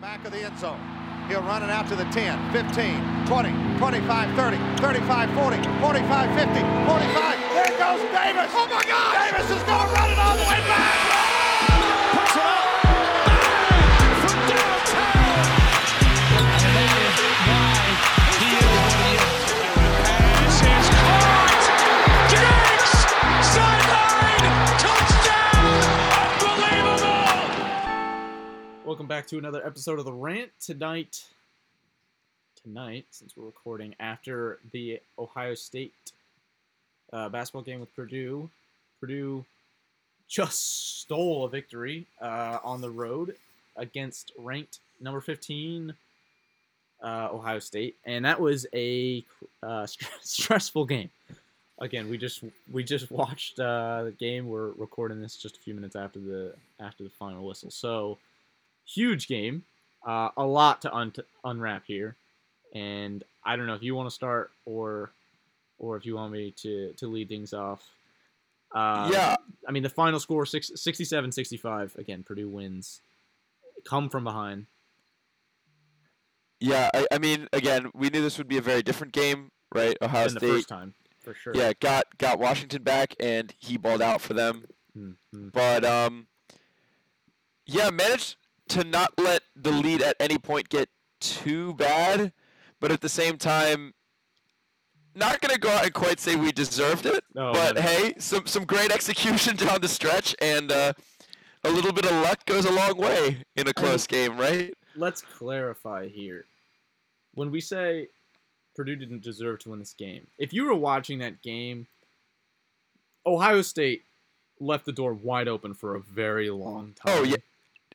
Back of the end zone. He'll run it out to the 10, 15, 20, 25, 30, 35, 40, 45, 50, 45. There goes Davis. Oh my God! Davis is going to run it all the way back. Welcome back to another episode of The Rant. Tonight, tonight, since we're recording after the Ohio State uh, basketball game with Purdue, Purdue just stole a victory uh, on the road against ranked number 15 uh, Ohio State, and that was a uh, st- stressful game. Again, we just we just watched uh, the game. We're recording this just a few minutes after the after the final whistle. So huge game, uh, a lot to un- unwrap here, and I don't know if you want to start or or if you want me to to lead things off. Uh, yeah, I mean the final score six, 67-65. Again, Purdue wins. Come from behind. yeah. I, I mean, again, we knew this would be a very different game, right? Ohio State, first time for sure. yeah, got got Washington back, and he balled out for them. Mhm. But um, yeah, managed to not let the lead at any point get too bad, but at the same time, not gonna go out and quite say we deserved it. No, but no, no. hey, some some great execution down the stretch, and uh, a little bit of luck goes a long way in a close game, right? let's clarify here. When we say Purdue didn't deserve to win this game, if you were watching that game, Ohio State left the door wide open for a very long time. Oh, yeah.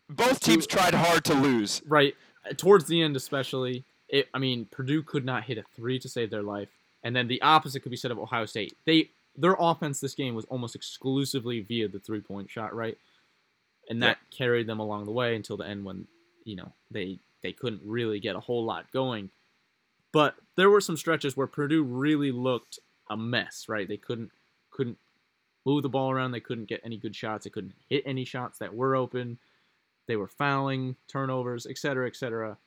Both teams tried hard to lose. Right. Towards the end, especially. It, I mean, Purdue could not hit a three to save their life. And then the opposite could be said of Ohio State. They Their offense this game was almost exclusively via the three point shot, right? And that carried them along the way until the end when, you know, they they couldn't really get a whole lot going. But there were some stretches where Purdue really looked a mess, right? They couldn't couldn't move the ball around. They couldn't get any good shots. They couldn't hit any shots that were open. They were fouling, turnovers, et cetera, et cetera.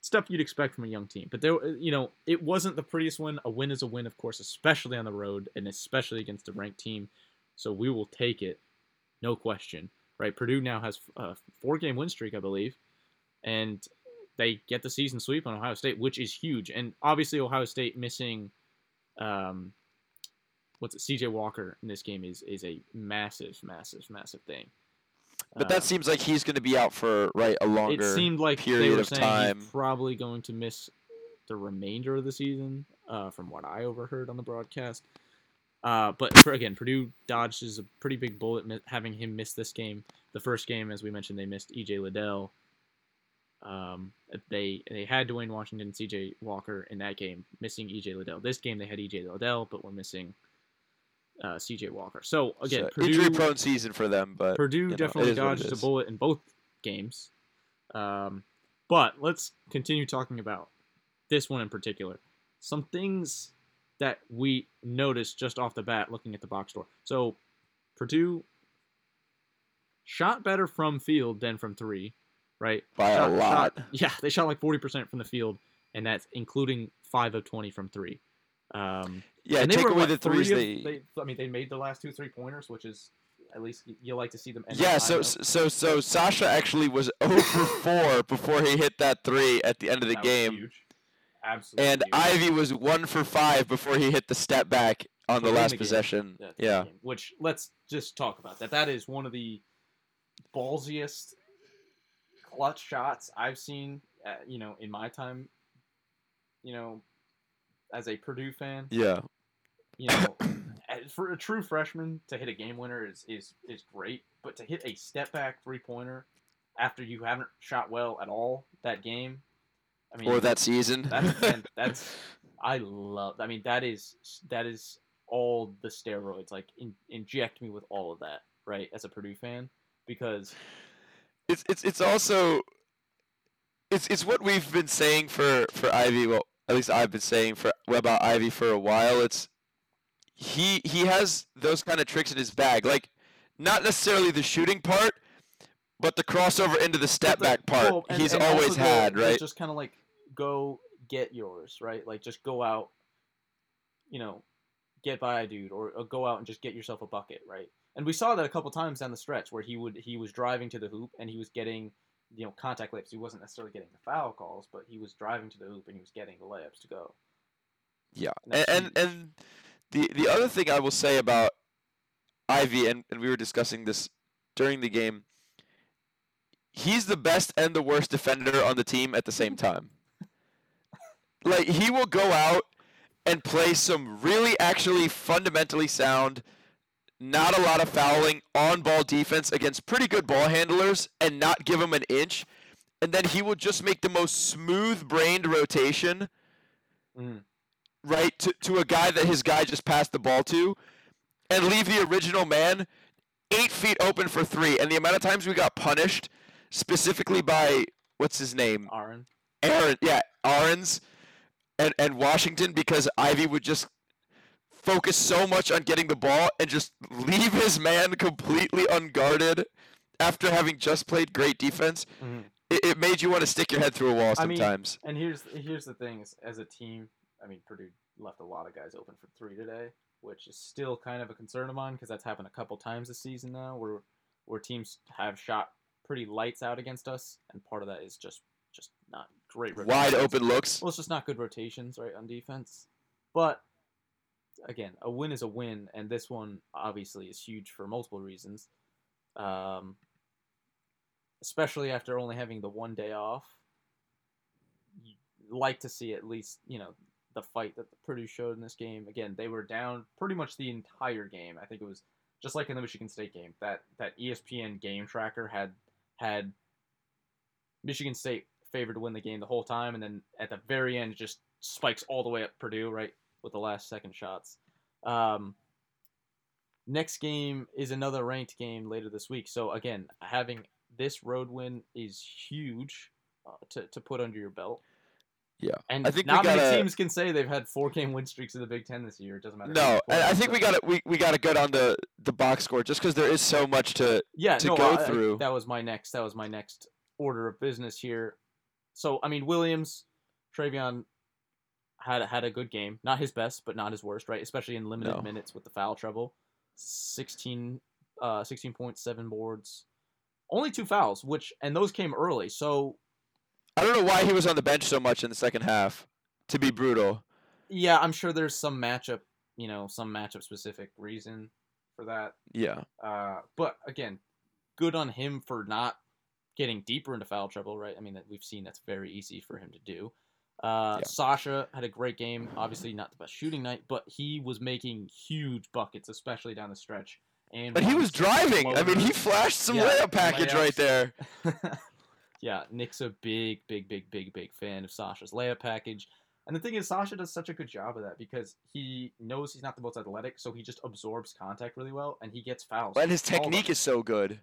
Stuff you'd expect from a young team. But there, you know, it wasn't the prettiest win. A win is a win, of course, especially on the road and especially against a ranked team. So we will take it, no question. Right? Purdue now has a four-game win streak, I believe, and they get the season sweep on Ohio State, which is huge. And obviously, Ohio State missing, um, what's it, C.J. Walker in this game is is a massive, massive, massive thing. But Uh, that seems like he's going to be out for right a longer. it seemed like period of saying time. he's probably going to miss the remainder of the season, uh, from what I overheard on the broadcast. Uh, but for, again, Purdue dodges a pretty big bullet mi- having him miss this game. The first game, as we mentioned, they missed E.J. Liddell. Um, they they had Duane Washington C.J. Walker in that game, missing E.J. Liddell. This game they had E.J. Liddell, but we're missing uh, C.J. Walker. So again, So, Purdue injury-prone season for them, but Purdue know, definitely is what it dodged a bullet in both games. Um, but let's continue talking about this one in particular. Some things that we noticed just off the bat looking at the box score. So Purdue shot better from field than from three, right? by Shot- a shot- lot. yeah, they shot like 40% from the field, and that's including 5 of 20 from three. Um, Yeah, and they take were, away what, the threes. three of- They, I mean, they made the last two three pointers, which is at least you like to see them. end yeah. So so so Sasha actually was over four before he hit that three at the end of the That game. Absolutely. and huge. Ivey was one for five before he hit the step back on the last the possession. That's Yeah. Which let's just talk about that. That is one of the ballsiest clutch shots I've seen. Uh, you know, in my time. You know, as a Purdue fan, Yeah. You know, for a true freshman to hit a game winner is is is great, but to hit a step back three pointer after you haven't shot well at all that game, I mean, Or that season. that's that's I love. I mean, that is that is all the steroids. Like, in, inject me with all of that, right? As a Purdue fan, because it's it's it's also it's it's what we've been saying for for Ivey. Well, at least I've been saying for about Ivey for a while. It's he he has those kind of tricks in his bag. Like not necessarily the shooting part, But the crossover into the step the- back part, well, and- he's and always had, right? Just kind of like go get yours, right? Like just go out, you know, get by a dude, or, or go out and just get yourself a bucket, right? And we saw that a couple times down the stretch where he would he was driving to the hoop and he was getting you know contact layups. He wasn't necessarily getting the foul calls, but he was driving to the hoop and he was getting the layups to go. Yeah, and and, and the the other thing I will say about Ivey, and, and we were discussing this during the game. He's the best and the worst defender on the team at the same time. like he will go out and play some really actually fundamentally sound, not a lot of fouling on ball defense against pretty good ball handlers and not give them an inch. And then he will just make the most smooth brained rotation Mm. Right to, to a guy that his guy just passed the ball to and leave the original man eight feet open for three. And the amount of times we got punished specifically by what's his name? Aaron, aaron yeah Ahrens and, and washington because Ivey would just focus so much on getting the ball and just leave his man completely unguarded after having just played great defense. Mhm. it, it made you want to stick your head through a wall I mean, sometimes. And here's here's the thing: is as a team, I mean, Purdue left a lot of guys open for three today, which is still kind of a concern of mine because that's happened a couple times this season now, where where teams have shot pretty lights out against us, and part of that is just just not great. wide open looks Well, it's just not good rotations, right, on defense. But again, a win is a win, and this one obviously is huge for multiple reasons. Um, especially after only having the one day off, you like to see at least you know the fight that Purdue showed in this game. Again, they were down pretty much the entire game. I think it was just like in the Michigan State game. That that ESPN game tracker had had Michigan State favored to win the game the whole time, and then at the very end, just spikes all the way up Purdue right with the last second shots. Um, next game is another ranked game later this week. So again, having this road win is huge uh, to to put under your belt. Yeah. and I think not many gotta- teams can say they've had four game win streaks in the Big Ten this year. It doesn't matter. No, I think we got to we, we got to get on the the box score just because there is so much to. yeah, to no, go I- I- through. that was my next. That was my next order of business here. So I mean, Williams, Trevion had had a good game. Not his best, but not his worst, right? Especially in limited No. minutes with the foul trouble. 16, uh, 16.7 boards. Only two fouls, which and those came early. So I don't know why he was on the bench so much in the second half. To be brutal, yeah, I'm sure there's some matchup, you know, some matchup specific reason for that. yeah, Uh, but again, good on him for not getting deeper into foul trouble, right? I mean, that we've seen that's very easy for him to do. Uh, Yeah. Sasha had a great game. Obviously, not the best shooting night, but he was making huge buckets, especially down the stretch. And but he was driving. I mean, he flashed some Yeah, layup package right there. yeah, Nick's a big, big, big, big, big fan of Sasha's layup package. And the thing is, Sasha does such a good job of that because he knows he's not the most athletic, so he just absorbs contact really well, and he gets fouls. And his all of them. technique is so good.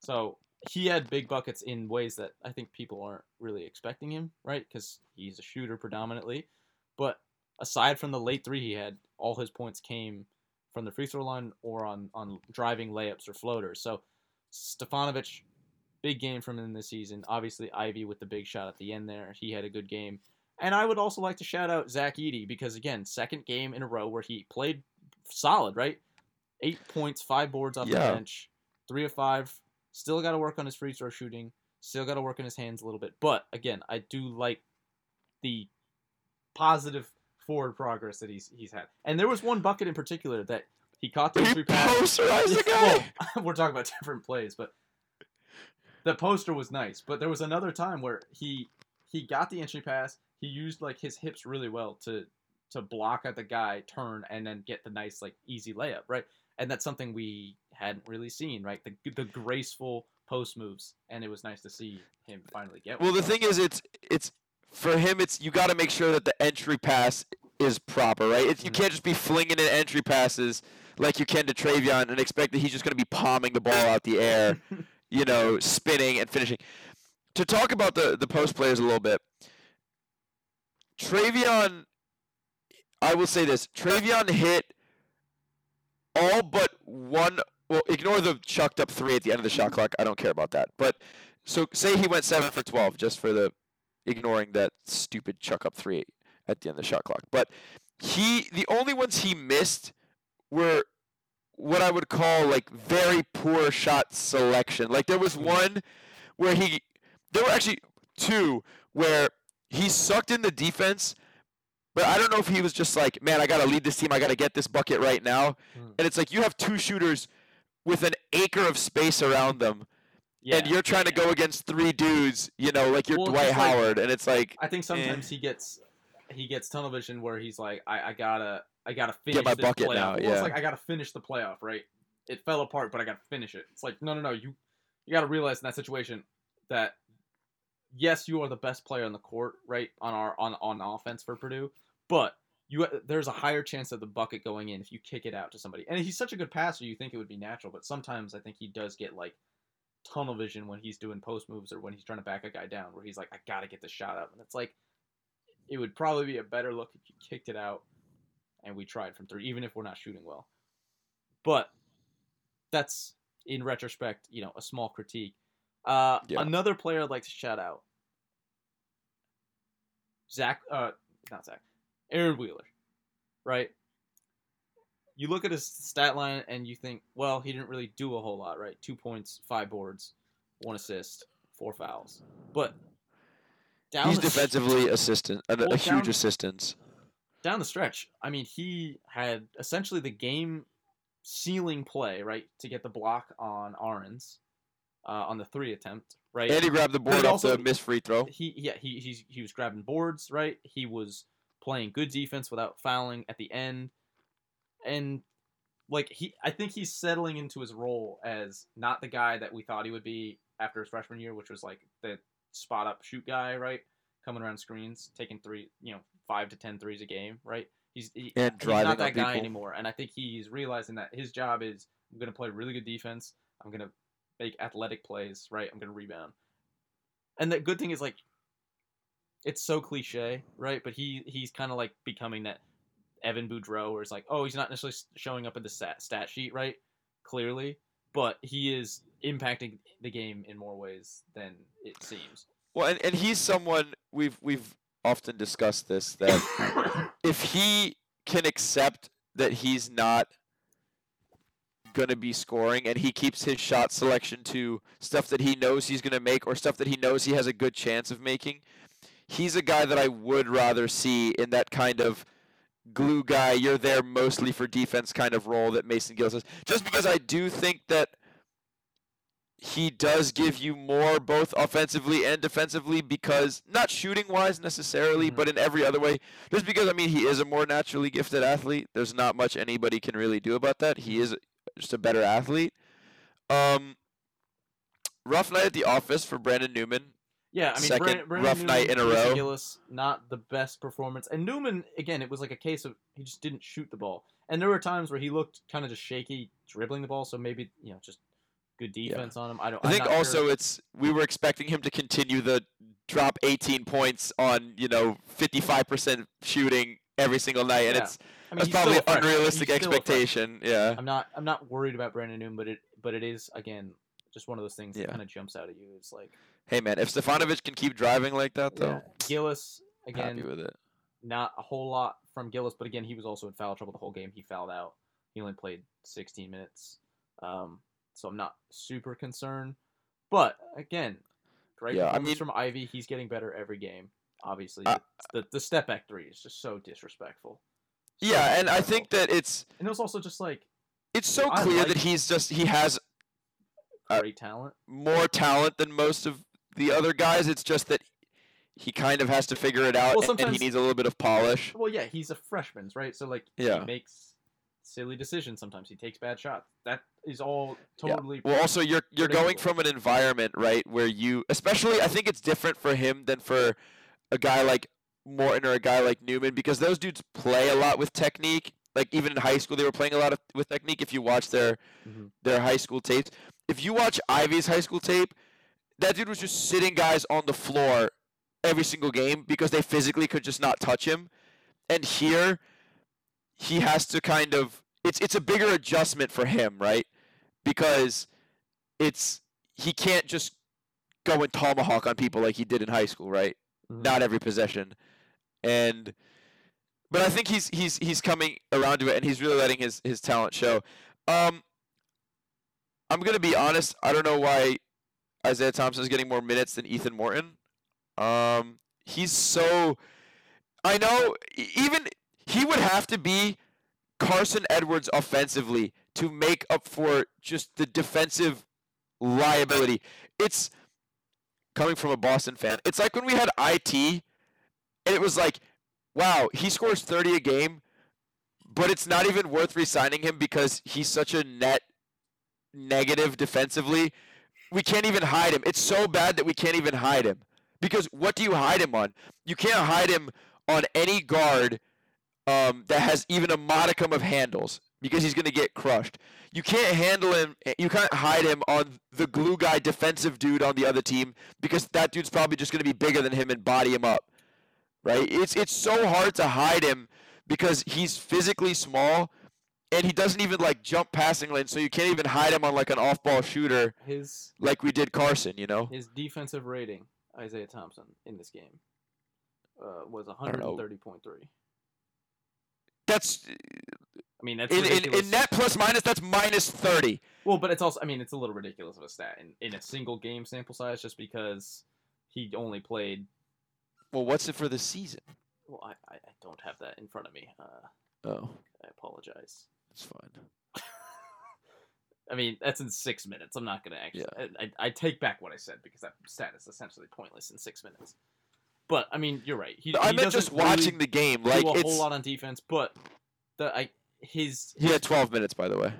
So he had big buckets in ways that I think people aren't really expecting him, right? Because he's a shooter predominantly. But aside from the late three he had, all his points came from the free throw line or on, on driving layups or floaters. So Stefanovic, big game from him this season. Obviously, Ivey with the big shot at the end there. He had a good game. And I would also like to shout out Zach Edey because, again, second game in a row where he played solid, right? Eight points, five boards off Yeah. the bench, three of five. Still got to work on his free throw shooting. Still got to work on his hands a little bit. But again, I do like the positive forward progress that he's he's had. And there was one bucket in particular that he caught the three entry pass. posterized the guy. Well, we're talking about different plays, but the poster was nice. But there was another time where he he got the entry pass. He used like his hips really well to to block at the guy, turn, and then get the nice like easy layup, right? And that's something we hadn't really seen, right? The the graceful post moves, and it was nice to see him finally get. Well, one. the thing is, it's it's for him. It's you got to make sure that the entry pass is proper, right? It's, you Mhm. can't just be flinging in entry passes like you can to Trevion and expect that he's just going to be palming the ball out the air, you know, spinning and finishing. To talk about the the post players a little bit, Trevion, I will say this: Trevion hit all but one well, ignore the chucked up three at the end of the shot clock. I don't care about that. But so say he went seven for twelve, just for the ignoring that stupid chuck up three at the end of the shot clock. But he, the only ones he missed were what I would call like very poor shot selection. Like there was one where he, there were actually two where he sucked in the defense. But I don't know if he was just like, man, I gotta lead this team. I gotta get this bucket right now. Mm. And it's like you have two shooters with an acre of space around them, Yeah. and you're trying to go against three dudes. You know, like you're Well, Dwight just like- Howard, and it's like I think eh. sometimes he gets he gets tunnel vision where he's like, I, I gotta I gotta finish Get my this bucket playoff. now, Well, yeah. it's like I gotta finish the playoff, right? It fell apart, but I gotta finish it. It's like no, no, no. You you gotta realize in that situation that yes, you are the best player on the court, right? On our on on offense for Purdue, but you there's a higher chance of the bucket going in if you kick it out to somebody. And he's such a good passer, you think it would be natural, but sometimes I think he does get like tunnel vision when he's doing post moves or when he's trying to back a guy down, where he's like, I gotta get the shot up, and it's like it would probably be a better look if you kicked it out and we tried from three, even if we're not shooting well. But that's in retrospect, you know, a small critique. Uh, Yeah. Another player I'd like to shout out, Zach, uh, not Zach, Aaron Wheeler, right? You look at his stat line and you think, well, he didn't really do a whole lot, right? Two points, five boards, one assist, four fouls. But down he's defensively assistant, a, Well, a down- huge assistance. Down the stretch, I mean, he had essentially the game sealing play, right, to get the block on Ahrens uh, on the three attempt, right? And he grabbed the board off also- the missed free throw. he yeah he he's, he was grabbing boards right he was playing good defense without fouling at the end and like he i think he's settling into his role as not the guy that we thought he would be after his freshman year which was like the spot up shoot guy right coming around screens taking three you know five to ten threes a game right he's he, And he's not that guy people. anymore and i think he's realizing that his job is i'm going to play really good defense i'm going to make athletic plays right i'm going to rebound and the good thing is like it's so cliche, right? But he he's kind of like becoming that Evan Boudreau, where it's like, oh, he's not necessarily showing up in the stat, stat sheet, right? Clearly, but he is impacting the game in more ways than it seems. Well, and, and he's someone we've we've often discussed this that if he can accept that he's not gonna be scoring and he keeps his shot selection to stuff that he knows he's gonna make or stuff that he knows he has a good chance of making, he's a guy that I would rather see in that kind of glue guy, you're there mostly for defense kind of role that Mason Gillis is. Just because I do think that he does give you more both offensively and defensively because not shooting wise necessarily, Mhm. but in every other way. Just because I mean he is a more naturally gifted athlete. There's not much anybody can really do about that. He is just a better athlete. Um rough night at the office for Brandon Newman. Yeah, I mean, Second Brandon, Brandon rough Newman, night in a row. Gillis, not the best performance, and Newman again, it was like a case of he just didn't shoot the ball, and there were times where he looked kind of just shaky dribbling the ball, so maybe you know just good defense on him. I don't. I I'm think also sure. it's we were expecting him to continue the drop 18 points on, you know, 55% shooting every single night and Yeah. it's I mean, that's probably an unrealistic He's still a freshman. expectation. Yeah. I'm not. I'm not worried about Brandon Newman, but it. But it is again just one of those things Yeah. that kind of jumps out at you. It's like Hey man, if Stefanovic can keep driving like that though, yeah, Gillis I'm happy again. with it. Not a whole lot from Gillis, but again, he was also in foul trouble the whole game. He fouled out. He only played 16 minutes, um, so I'm not super concerned. But again, great Yeah, I mean- from Ivey. He's getting better every game. Obviously, Uh, the the step back three is just so disrespectful. So Yeah, and I think that it's and it was also just like it's so I clear like- that he's just he has Uh, talent. more talent than most of the other guys. It's just that he kind of has to figure it out Well, and- and he needs a little bit of polish. Well, yeah, he's a freshman, right? So like, Yeah. he makes silly decisions sometimes. He takes bad shots. That is all Yeah. totally. Well, also you're you're going from an environment right where you, especially I think it's different for him than for a guy like Morton or a guy like Newman because those dudes play a lot with technique. Like even in high school, they were playing a lot of with technique. If you watch their Mhm. their high school tapes, if you watch Ivey's high school tape, that dude was just sitting guys on the floor every single game because they physically could just not touch him. And here, he has to kind of it's it's a bigger adjustment for him, right? because it's he can't just go and tomahawk on people like he did in high school, right? Mhm. Not every possession, and but I think he's he's he's coming around to it, and he's really letting his his talent show. Um, I'm gonna be honest. I don't know why Isaiah Thompson is getting more minutes than Ethan Morton. Um, he's so. I know even he would have to be Carson Edwards offensively to make up for just the defensive liability. It's coming from a Boston fan. It's like when we had IT, and it was like, wow, he scores 30 a game, but it's not even worth re-signing him because he's such a net negative defensively. We can't even hide him. It's so bad that we can't even hide him. Because what do you hide him on? You can't hide him on any guard um, that has even a modicum of handles because he's going to get crushed. You can't handle him. You can't hide him on the glue guy defensive dude on the other team because that dude's probably just going to be bigger than him and body him up. Right? It's it's so hard to hide him because he's physically small and he doesn't even like jump passing lane, so you can't even hide him on like an off-ball shooter His like we did Carson. You know? his defensive rating, Isaiah Thompson, in this game, uh, was 130.3. That's I mean, that's in, in, in net plus minus. That's minus thirty. Well, but it's also, I mean, it's a little ridiculous of a stat in, in a single game sample size just because he only played. Well, what's it for the season? Well, I, I, I don't have that in front of me. Uh, Oh, I apologize. it's fine. I mean, that's in six minutes. I'm not going to actually. I, I, I take back what I said because that stat is essentially pointless in six minutes. But, I mean, you're right. He, I he meant just really watching the game. Like do a it's whole lot on defense, but the I his he had twelve minutes, by the way.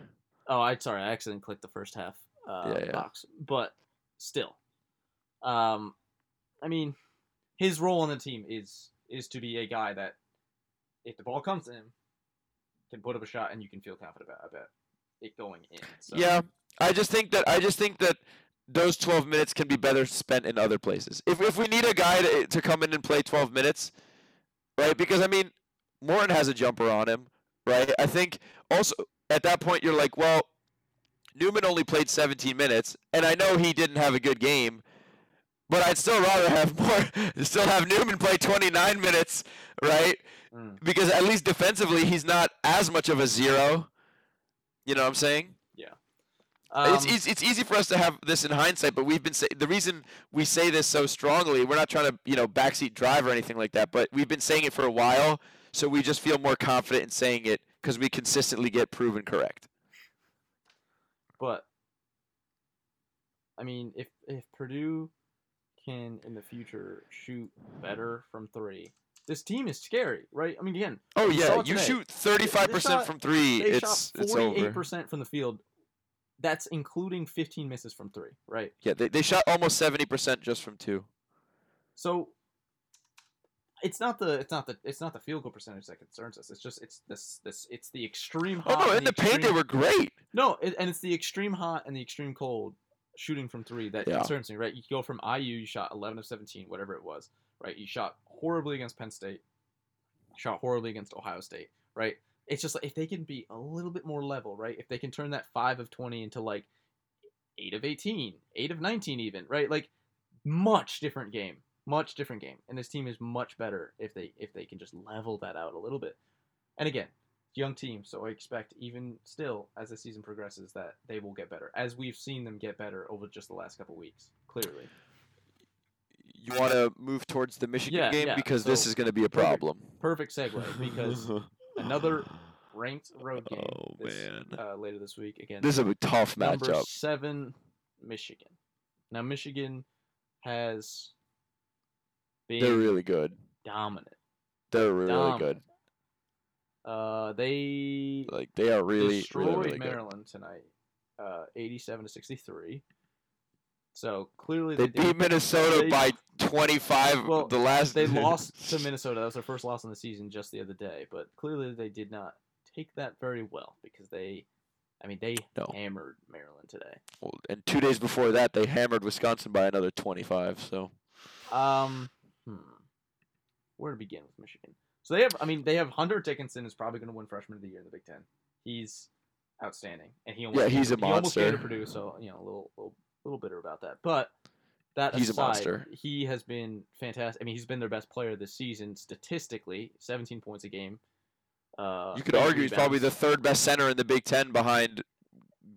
Oh, I sorry, I accidentally clicked the first half uh, Yeah, yeah. box, but still, um, I mean, his role on the team is is to be a guy that, if the ball comes to him, can put up a shot and you can feel confident about, about it going in. So, Yeah, I just think that I just think that those 12 minutes can be better spent in other places. If if we need a guy to, to come in and play 12 minutes, right? Because I mean, Morton has a jumper on him, right? I think also at that point you're like, well, Newman only played 17 minutes, and I know he didn't have a good game, but I'd still rather have more, still have Newman play 29 minutes, right? Mm. Because at least defensively he's not as much of a zero. You know what I'm saying? It's, Um, it's it's easy for us to have this in hindsight, but we've been say, the reason we say this so strongly. We're not trying to you know backseat drive or anything like that, but we've been saying it for a while, so we just feel more confident in saying it because we consistently get proven correct. But I mean, if if Purdue can in the future shoot better from three, this team is scary, right? I mean, again, Oh yeah, you today. shoot 35 percent from three. they It's shot it's forty-eight over. percent from the field. That's including fifteen misses from three, right? Yeah, they they shot almost 70 percent just from two. So it's not the it's not the it's not the field goal percentage that concerns us. It's just it's this this it's the extreme Oh hot. no, and in the paint they were great. No, it, and it's the extreme hot and the extreme cold shooting from three that Yeah. concerns me, right? You go from IU, you shot 11 of 17, whatever it was, right? You shot horribly against Penn State, shot horribly against Ohio State, right? It's just like if they can be a little bit more level, right? If they can turn that 5 of 20 into like 8 of 18, 8 of 19 even, right? Like much different game. Much different game. And this team is much better if they if they can just level that out a little bit. And again, young team, so I expect even still as the season progresses that they will get better, as we've seen them get better over just the last couple weeks. Clearly, You want to move towards the Michigan Yeah, game yeah, because this is going to be a perfect. problem. perfect segue because another ranked road game Oh, this, man. Uh, later this week against This is a tough number matchup. seven Michigan. Now Michigan has been They're really good. dominant. They're really Dominant. good. Uh, they Like they are really, destroyed really, really good. Maryland tonight, uh, eighty-seven to sixty-three. So clearly They did- beat Minnesota they- by 25. Well, the last They lost to Minnesota. That was their first loss in the season just the other day. But clearly they did not take that very well because they, I mean, they No. hammered Maryland today. Well, and two days before that, they hammered Wisconsin by another 25. So Um, hmm. where to begin with Michigan? So they have, I mean, they have Hunter Dickinson is probably going to win Freshman of the Year in the Big Ten. He's outstanding, and he almost Yeah, he's a He almost came to. Purdue, so you know a little little, little bitter about that. But that He's a aside, monster. he has been fantastic. I mean, he's been their best player this season statistically, 17 points a game. Uh, You could eight argue he's probably the third best center in the Big Ten behind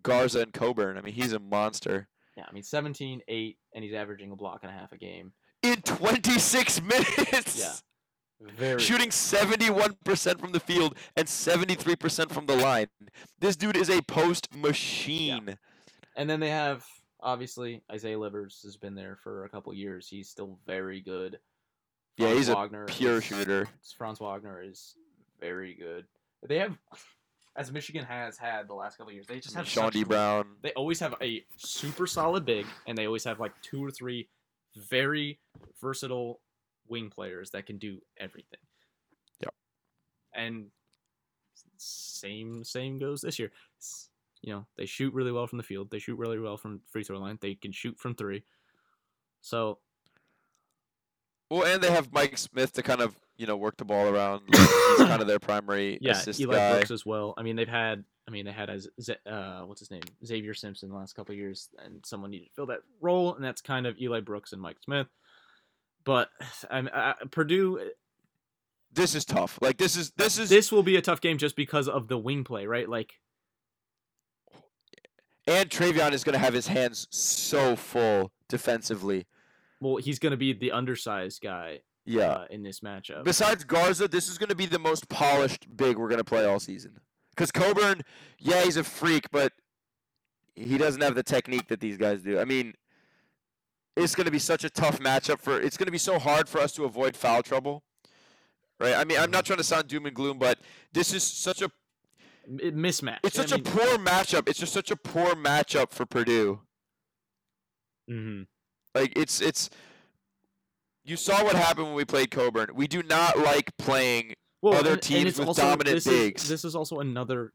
Garza and Cockburn. I mean, he's a monster. yeah. I mean, 17, 8, and he's averaging a block and a half a game. In 26 minutes. Yeah. Very Shooting 71% from the field and 73% from the line. This dude is a post machine. Yeah. And then they have obviously Isaiah Livers has been there for a couple years. He's still very good. Yeah, Franz he's a Pure is- shooter. Franz Wagner is very good. They have, as Michigan has had the last couple of years, they just have Chaundee Brown. they always have a super solid big, and they always have like two or three very versatile wing players that can do everything. Yep. And same same goes this year. You know, they shoot really well from the field. They shoot really well from free throw line. They can shoot from three. So Well, and they have Mike Smith to kind of, you know, work the ball around. Like, he's kind of their primary yeah, assist Eli guy. Brooks as well. I mean, they've had. I mean, they had as uh, what's his name, Zavier Simpson, the last couple of years, and someone needed to fill that role, and that's kind of Eli Brooks and Mike Smith. But I'm uh, Purdue. This is tough. Like this is this is This will be a tough game just because of the wing play, right? Like, and Trevion is going to have his hands so full defensively. Well, he's going to be the undersized guy Yeah. uh, in this matchup. Besides Garza, this is going to be the most polished big we're going to play all season. Because Cockburn, yeah, he's a freak, but he doesn't have the technique that these guys do. I mean, it's going to be such a tough matchup for. It's going to be so hard for us to avoid foul trouble, right? I mean, I'm not trying to sound doom and gloom, but this is such a. Mismatch. It's I such a poor matchup. It's just such a poor matchup for Purdue. Mhm. Like it's it's. You saw what happened when we played Cockburn. We do not like playing well, other and- and teams it's with also- dominant this bigs. Is, this is also another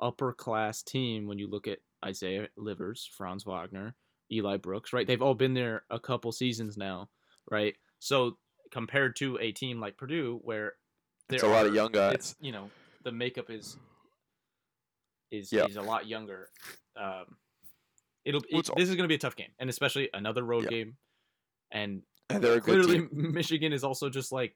upper class team when you look at Isaiah Livers, Franz Wagner, Eli Brooks, right? They've all been there a couple seasons now, right? So compared to a team like Purdue, where there's a lot of young guys. It's you know the makeup is is Yeah. is a lot younger. Um, it'll it, it's- this is going to be a tough game, and especially another road Yeah. game, and And they're clearly. Michigan is also just like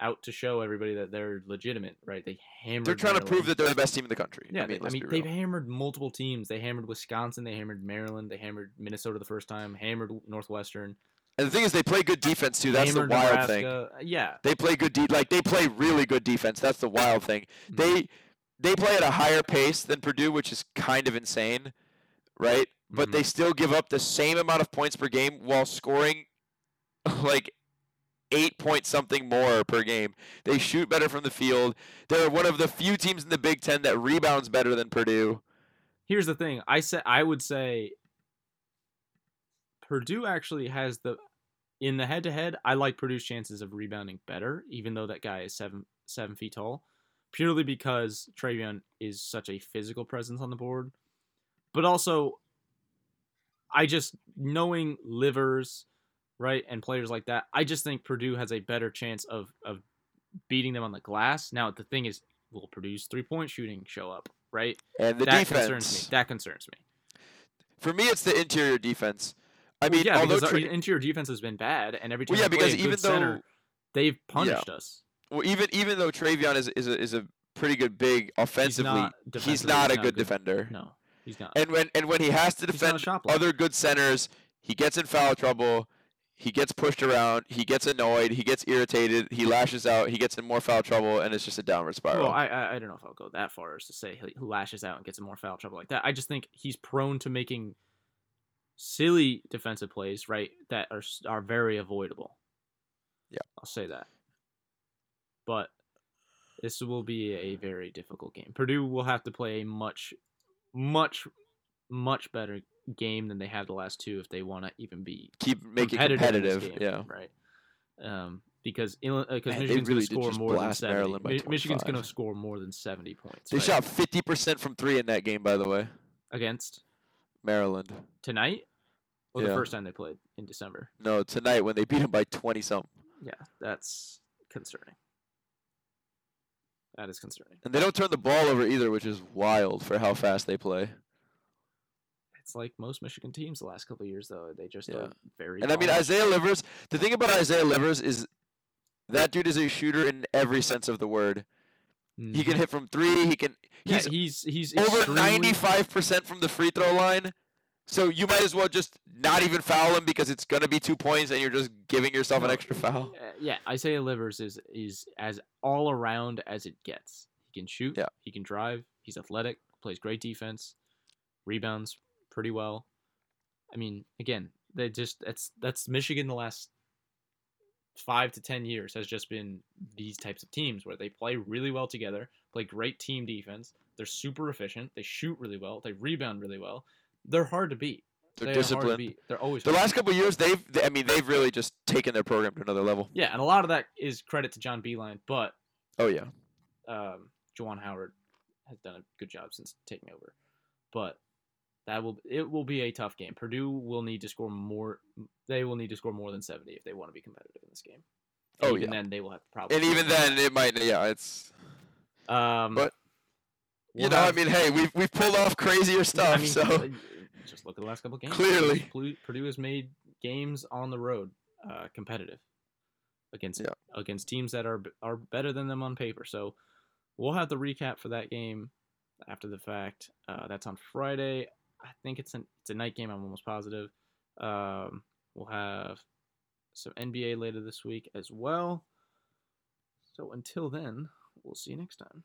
out to show everybody that they're legitimate, right? They hammered. They're trying to prove that they're the best team in the country. Yeah, I mean, they, I mean they've hammered multiple teams. They hammered Wisconsin. They hammered Maryland. They hammered Minnesota the first time. Hammered Northwestern. And the thing is, they play good defense too. That's the wild thing. Yeah, They play good de- like they play really good defense. That's the wild thing. Mhm. They they play at a higher pace than Purdue, which is kind of insane, right? But Mhm. they still give up the same amount of points per game while scoring like eight point something more per game. They shoot better from the field. They're one of the few teams in the Big Ten that rebounds better than Purdue. here's the thing. I said I would say Purdue actually has the in the head to head. I like Purdue's chances of rebounding better, even though that guy is seven seven feet tall, purely because Trevion is such a physical presence on the board. But also, I just knowing livers, right, and players like that, I just think Purdue has a better chance of of beating them on the glass. Now the thing is, will Purdue's three point shooting show up? Right, And the that defense. concerns me. That concerns me. For me, it's the interior defense. I Well, mean, yeah, although Tra- interior defense has been bad, and every time well, yeah, because a even center, though they've punished us. well, even even though Trevion is is a, is a pretty good big offensively, not- he's not he's a not good good. defender. No, he's not. And when and when he has to He's not a defend other good centers, he gets in foul trouble. He gets pushed around. He gets annoyed. He gets irritated. He lashes out. He gets in more foul trouble, and it's just a downward spiral. well, I, I I don't know if I'll go that far as to say he lashes out and gets in more foul trouble like that. I just think he's prone to making silly defensive plays, right? That are are very avoidable. Yeah. I'll say that. But this will be a very difficult game. Purdue will have to play a much, much, much better game than they have the last two if they want to even be Keep making competitive, competitive. game, Yeah. right. Um, because because they Michigan's really going to score more than seventy. Maryland Mi- Michigan's going to score more than seventy points. They right? shot 50% from three in that game, by the way. against Maryland. tonight or the first time they played in December. No, tonight when they beat him by 20 something. Yeah, that's concerning. That is concerning. And they don't turn the ball over either, which is wild for how fast they play. It's like most Michigan teams the last couple of years, though. They just Yeah. are very. And I mean. Isaiah Livers. The thing about Isaiah Livers is that dude is a shooter in every sense of the word. He can Mhm. hit from three. He can. Yeah, He's he's he's over extremely- ninety-five percent from the free throw line. So you might as well just not even foul him because it's gonna be two points, and you're just giving yourself an extra foul. Yeah, Isaiah Livers is is as all around as it gets. He can shoot. Yeah. He can drive. He's athletic. Plays great defense. Rebounds pretty well. I mean, again, they just that's that's Michigan the last five to ten years has just been these types of teams where they play really well together, play great team defense. They're super efficient. They shoot really well. They rebound really well. They're hard to beat. They're They are hard to disciplined. They're always The last couple of years, they've. they- I mean, they've really just taken their program to another level. Yeah, and a lot of that is credit to John Beilein, but Oh yeah. um, Juwan Howard has done a good job since taking over. But that will it will be a tough game. Purdue will need to score more. They will need to score more than seventy if they want to be competitive in this game. And Oh, even yeah. then they will have probably. And even then, it might. Yeah, it's. um, but, You we'll know, I mean, hey, we've we've pulled off crazier I stuff. mean, so uh, just look at the last couple games. Clearly. Purdue, has made games on the road uh, competitive against Yeah. against teams that are are better than them on paper. So we'll have the recap for that game after the fact. Uh, that's on Friday. I think it's an it's a night game. I'm almost positive. Um, we'll have some NBA later this week as well. So until then, we'll see you next time.